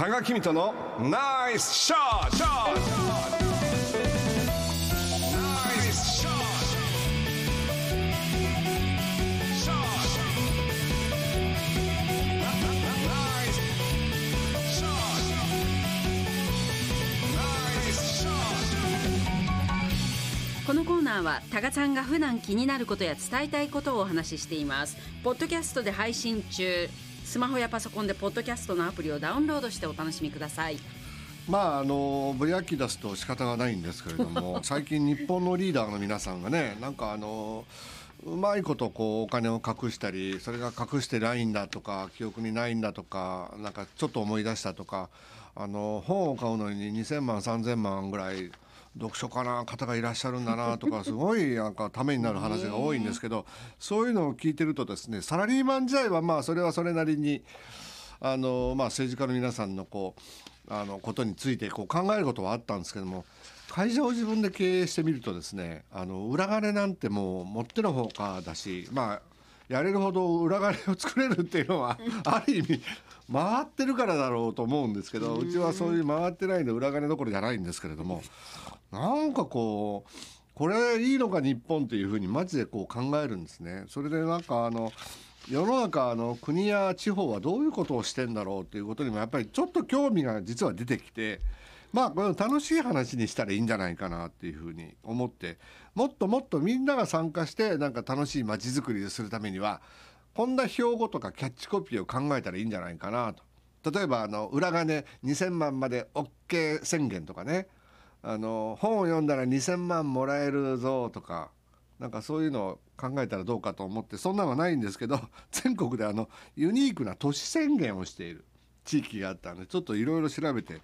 多賀君とのナイスショットナイスショットショットナイスショット。ナイスショットこのコーナーは多賀さんが普段気になることや伝えたいことをお話ししています。ポッドキャストで配信中。スマホやパソコンでポッドキャストのアプリをダウンロードしてお楽しみください。まああのぼやき出すと仕方がないんですけれども 最近日本のリーダーの皆さんがねなんかあのうまいことこうお金を隠したりそれが隠してないんだとか記憶にないんだとかなんかちょっと思い出したとかあの本を買うのに2,000万3,000万ぐらい読書家な方がいらっしゃるんだなとかすごいなんかためになる話が多いんですけどそういうのを聞いてるとですねサラリーマン時代はまあそれはそれなりにあの、まあ、政治家の皆さんのこうあのことについてこう考えることはあったんですけども会社を自分で経営してみるとですねあの裏金なんてもうもってのほかだしまあやれるほど裏金を作れるっていうのはある意味回ってるからだろうと思うんですけどうちはそういう回ってないんで裏金どころじゃないんですけれどもなんかこうこれいいのか日本っていうふうにマジでこう考えるんですね。それでなんかあの世の中の国や地方はどういうことをしてんだろうっていうことにもやっぱりちょっと興味が実は出てきてまあこれ楽しい話にしたらいいんじゃないかなっていうふうに思ってもっともっとみんなが参加してなんか楽しい街づくりをするためにはこんな標語とかキャッチコピーを考えたらいいんじゃないかなと。例えばあの裏金2,000万まで OK 宣言とかねあの本を読んだら2,000万もらえるぞとかなんかそういうのを考えたらどうかと思ってそんなのはないんですけど 全国であのユニークな都市宣言をしている地域があったのでちょっといろいろ調べて、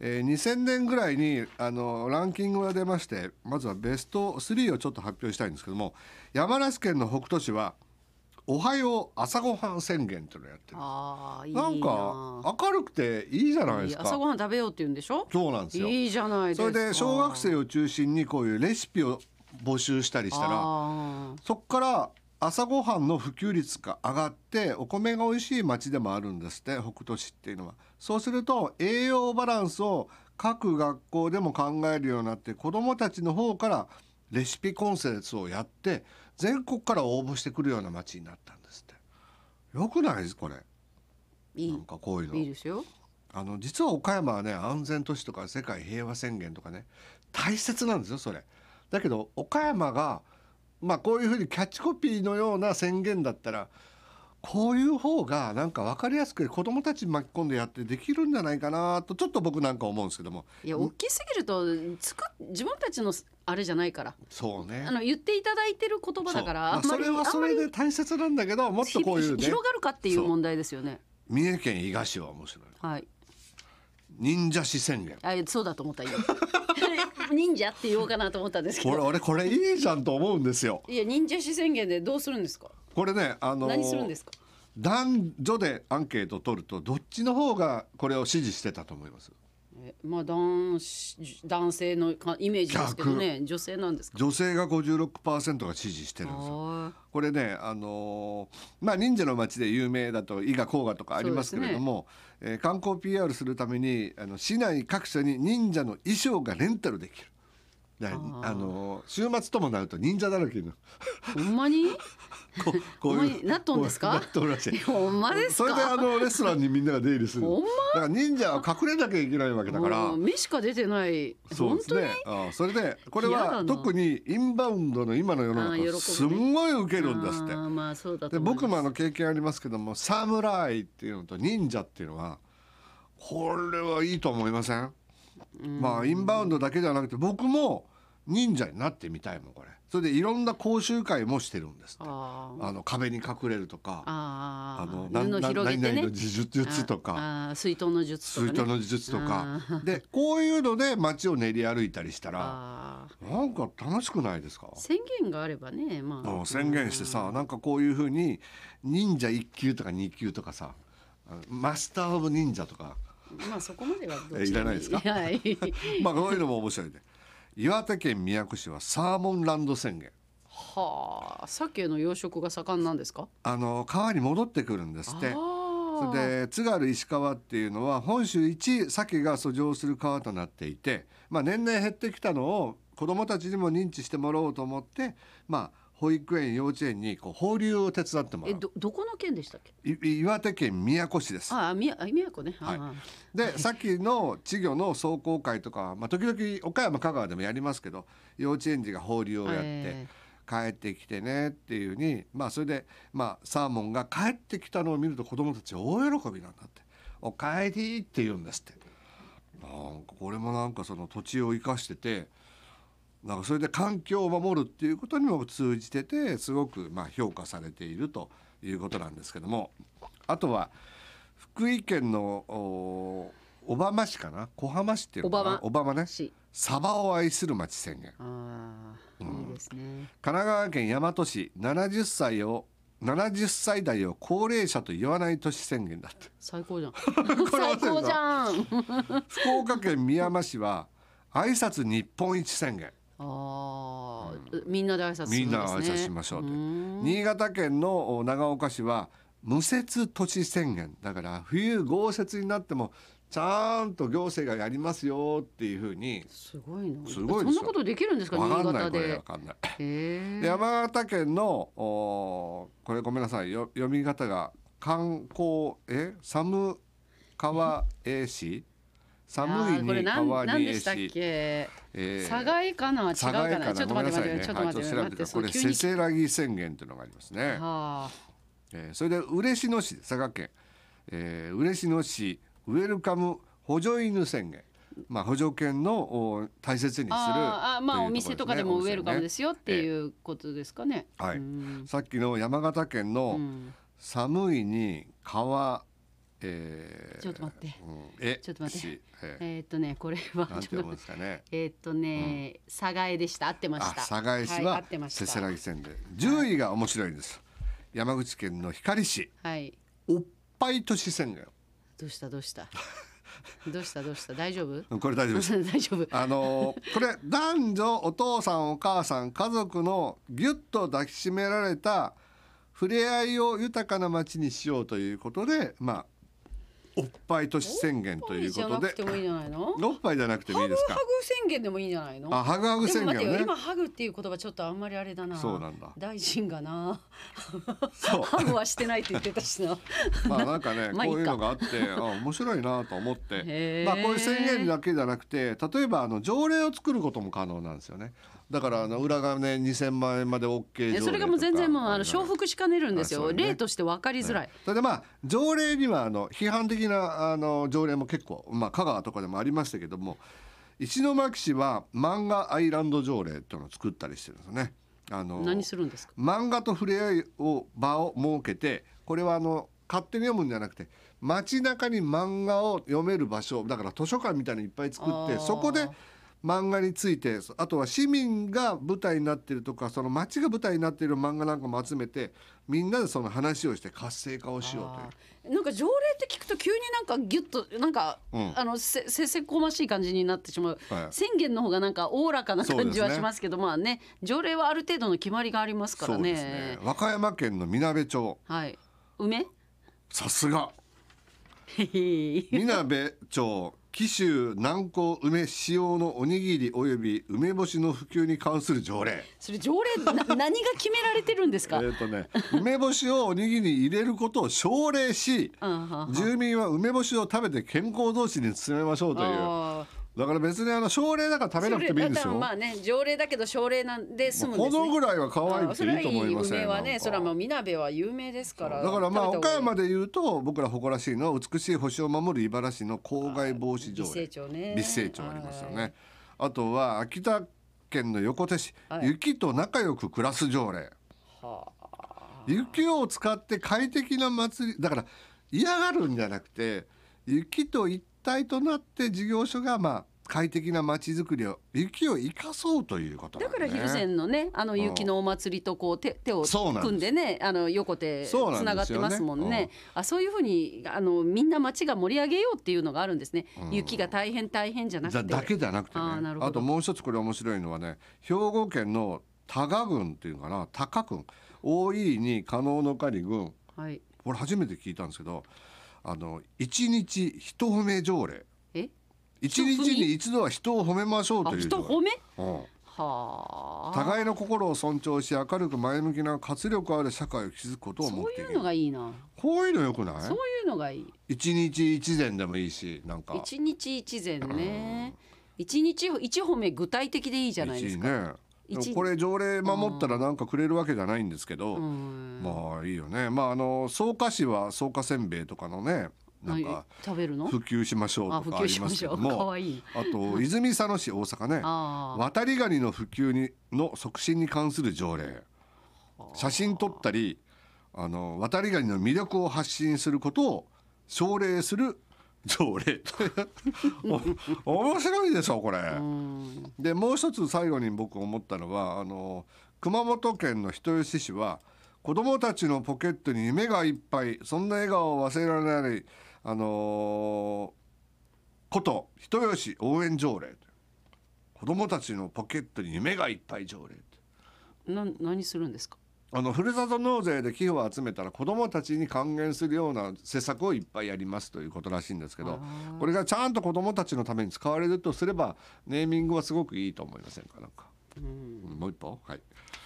えー2000年ぐらいにあのランキングが出ましてまずはベスト3をちょっと発表したいんですけども山梨県の北杜市は「おはよう朝ごはん宣言」というのをやってる。あーいいな。なんか明るくていいじゃないですか。朝ごはん食べようって言うんでしょそうなんですよ。いいじゃないですか。それで小学生を中心にこういうレシピを募集したりしたらあそこから朝ごはんの普及率が上がってお米が美味しい町でもあるんですって北杜市っていうのは。そうすると栄養バランスを各学校でも考えるようになって子どもたちの方からレシピコンテンツをやって全国から応募してくるような町になったんですって。よくないですこれ。ーい。なんかこういうの。いいいですよ。あの実は岡山はね安全都市とか世界平和宣言とかね大切なんですよそれ。だけど岡山がまあこういうふうにキャッチコピーのような宣言だったらこういう方がなんか分かりやすく子どもたち巻き込んでやってできるんじゃないかなとちょっと僕なんか思うんですけども。いや大きすぎるとつく自分たちのあれじゃないから。そうね。あの言っていただいてる言葉だからまあそれはそれで大切なんだけどもっとこういうね。広がるかっていう問題ですよね。三重県伊賀市は面白い。はい。忍者市宣言あそうだと思った今。忍者って言おうかなと思ったんですけこれど俺これいいじゃんと思うんですよ。いや忍者視宣言でどうするんですか？これねあのー何するんですか？男女でアンケートを取るとどっちの方がこれを支持してたと思います？えまあ男子男性のかイメージですけどね。女性なんですか？女性が56%が支持してるんですよ。あこれねあのーまあ忍者の町で有名だと伊賀甲賀とかありますけれども、えー観光 PR するためにあの市内各所に忍者の衣装がレンタルできる。あのー週末ともなると忍者だらけの。ーほんまに？ここういうなっとんですか？なっとるらしい。ほんまですそれであかのレストランにみんなが出入りする。ほんま？だから忍者は隠れなきゃいけないわけだから。目しか出てない。そうですね。ああそれでこれは特にインバウンドの今の世の中すんごい受けるんですって。あ。ーまあそうだとで僕もあの経験ありますけども侍っていうのと忍者っていうのはこれはいいと思いません、まあインバウンドだけじゃなくて僕も忍者になってみたいもんこれ。それでいろんな講習会もしてるんですって。あの壁に隠れるとかあの何々の呪術とか。水筒の術とかね。水筒の呪術とか。あでこういうので街を練り歩いたりしたらあなんか楽しくないですか？ー宣言があればねまあ。うん宣言してさなんかこういうふうに忍者1級とか2級とかさマスター・オブ・忍者とか。まあそこまではどっちえいらないですか？はい。まあこういうのも面白いで岩手県宮古市はサーモンランド宣言。はあ鮭の養殖が盛んなんですか？あの川に戻ってくるんですって。それで津軽石川っていうのは本州一鮭が遡上する川となっていて、まあ、年々減ってきたのを子どもたちにも認知してもらおうと思って、まあ、保育園幼稚園にこう放流を手伝ってもらう。えどどこの県でしたっけ？い岩手県宮古市です。ああ宮あ宮古ね、はい。あで さっきの稚魚の壮行会とかは、まあ、時々岡山香川でもやりますけど幼稚園児が放流をやって。え帰ってきてねっていうにまあそれでまあサーモンが帰ってきたのを見ると子供たち大喜びなんだって「おかえり」って言うんですって。なんかこれもなんかその土地を生かしててなんかそれで環境を守るっていうことにも通じててすごくまあ評価されているということなんですけどもあとは福井県のお小浜市かな？小浜市っていうのかな？小小浜ね。サバを愛する町宣言。ああ、いいですね。神奈川県大和市70歳を70歳代を高齢者と言わない都市宣言だって。最高じゃん。れ最高じゃん。福岡県宮山市は挨拶日本一宣言ああ、みんなで挨拶するんですね。みんな挨拶しましょうと新潟県のお長岡市は無雪都市宣言。だから冬豪雪になってもちゃんと行政がやりますよっていうふうにすごいな。すごいそんなことできるんですかわか新潟んないこれでわかんない。で山形県のおこれごめんなさいよ。読み方が観光え？寒川江市？寒いに川に江何でしたっ市け？えー佐賀井かな？違うかな？ちょっと待って待ってちょっと待ってはい。待ってこれせせらぎ宣言というのがありますね。はあ。えーそれで嬉野市佐賀県、えー、嬉野市ウェルカム補助犬宣言。まあ補助犬のお大切にするあーあまあお店とかでもウェルカムですよってええいうことですかね。はいうん。さっきの山形県うのん。寒いに川、えーちょっと待って。うん、えちょっと待って。市ええーっとねこれはー、なんて読むんですかね。えーっとね佐賀江でした。合ってまあした。寒河江市ははってました。せせらぎ線で。10位が面白いんです。山口県の光市。はい。おっぱい都市宣言。どうした？どうした？どうした？どうした？大丈夫？これ大丈夫です。大丈夫。あのーこれ男女お父さんお母さん家族のぎゅっと抱きしめられた触れ合いを豊かな街にしようということでまあおっぱい都市宣言ということで？おっぱいじゃなくてもいいですか？ハグ宣言でもいいんじゃないの？あハグハグでも待ってよ。宣言ね今ハグっていう言葉ちょっとあんまりあれだな。そうなんだ。大臣がな。そう。ハグはしてないって言ってたしな。まあなんかね こういうのがあってあ面白いなと思って。まあこういう宣言だけじゃなくて例えばあの条例を作ることも可能なんですよねだからあの裏金2000万円まで OK 条例それがもう全然もうあの重複しかねるんですよ。例として分かりづらい。それでまあ条例にはあの批判的なあの条例も結構、まあ、香川とかでもありましたけども石巻市は漫画アイランド条例っていうのを作ったりしてるんですよね。あの何するんですか？漫画と触れ合いを場を設けてこれはあの勝手に読むんじゃなくて街中に漫画を読める場所だから図書館みたいにいっぱい作ってそこで漫画についてあとは市民が舞台になってるとかその街が舞台になっている漫画なんかも集めてみんなでその話をして活性化をしようという。なんか条例って聞くと急になんかギュッとなんか、うん。あのせせせこましい感じになってしまう、はい。宣言の方がなんかおおらかな感じはしますけどまあね条例はある程度の決まりがありますからね。ね。和歌山県のみなべ町。はい。梅？さすが。みなべ町紀州南高梅使用のおにぎりおよび梅干しの普及に関する条例。それ条例な 何が決められてるんですか、えっとね梅干しをおにぎりに入れることを奨励しうんはんはん。住民は梅干しを食べて健康増進に進めましょうという。あだから別にあの奨励だから食べなくてもいいんですよ。まあね条例だけど奨励なんで済むんですね。このぐらいは可愛くていいと思いませんそれはねそれはもうみなべは有名ですから。だからまあ岡山で言うと僕ら誇らしいのは美しい星を守る茨城の公害防止条美例成長ね。美成長ありますよはい。ねあとは秋田県の横手市、はい。雪と仲良く暮らす条例。は雪を使って快適な祭りだから嫌がるんじゃなくて雪と一体となって事業所がまあ快適な街づくりを雪を生かそうということね。だから蒜山のねあの雪のお祭りとこう手手を組んでねあの横手つながってますもんね。あそういうふうにあのみんな街が盛り上げようっていうのがあるんですね。雪が大変大変じゃなくて。だだけじゃなくてね。あともう一つこれ面白いのはね兵庫県の多賀郡っていうのかな？多賀郡大井に加納の狩郡。はい。これ初めて聞いたんですけどあの一日一褒め条例。え？一日に一度は人を褒めましょうあという人褒め？うん。はあ。互いの心を尊重し明るく前向きな活力ある社会を築くことをそういう目的のがいいな。こういうのよくない？そういうのがいい。一日一善でもいいしなんか。一日一善ね。一日一褒め具体的でいいじゃないですか。一ねこれ条例守ったらなんかくれるわけじゃないんですけど、うん。まあいいよね。まああの草加市は草加せんべいとかのねなんか食べるの？普及しましょうとかありしますけども あと泉佐野市大阪ねあ渡りガニの普及にの促進に関する条例。写真撮ったりあの渡りガニの魅力を発信することを奨励する条例 お面白いでしょこれ。あうんでもう一つ最後に僕思ったのはあの熊本県の人吉市は子どもたちのポケットに夢がいっぱいそんな笑顔を忘れられないあのこと人吉応援条例。子どもたちのポケットに夢がいっぱい条例な何するんですか？あのふるさと納税で寄付を集めたら子どもたちに還元するような施策をいっぱいやりますということらしいんですけどこれがちゃんと子どもたちのために使われるとすればネーミングはすごくいいと思いませんか？なんか、うん。もう一歩？はい。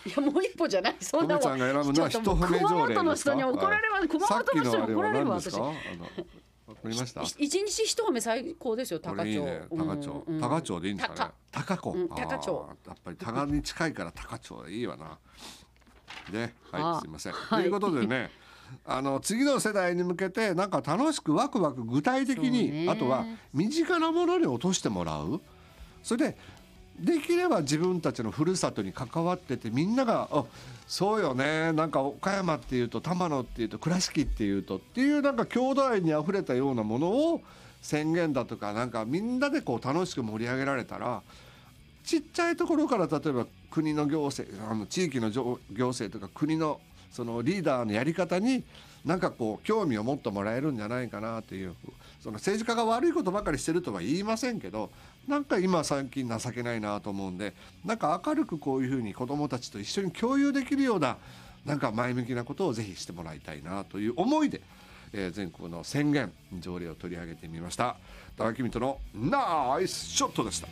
いやもう一歩じゃない。そんなとめちゃんが選ぶのは一褒め熊本の人に怒られます熊本の人に怒られるわ。私わかりました？い一日一褒め最高ですよ高町。いいね高町、うんうん。高町でいいんですかね？高子、うん高町。やっぱり高に近いから高町でいいわなね。あはいすいません、はい。ということでね あの次の世代に向けてなんか楽しくワクワク具体的に、ね。あとは身近なものに落としてもらう。それでできれば自分たちのふるさとに関わっててみんなが「あそうよね。なんか岡山っていうと玉野っていうと倉敷っていうと」っていうなんか郷土愛にあふれたようなものを宣言だとかなんかみんなでこう楽しく盛り上げられたらちっちゃいところから例えば国の行政あの地域の行政とか国のそのリーダーのやり方になんかこう興味を持ってもらえるんじゃないかなっていうその政治家が悪いことばかりしてるとは言いませんけどなんか今最近情けないなと思うんでなんか明るくこういうふうに子どもたちと一緒に共有できるようななんか前向きなことをぜひしてもらいたいなという思いで、えー全国の宣言条例を取り上げてみました。高木美とのナイスショットでした。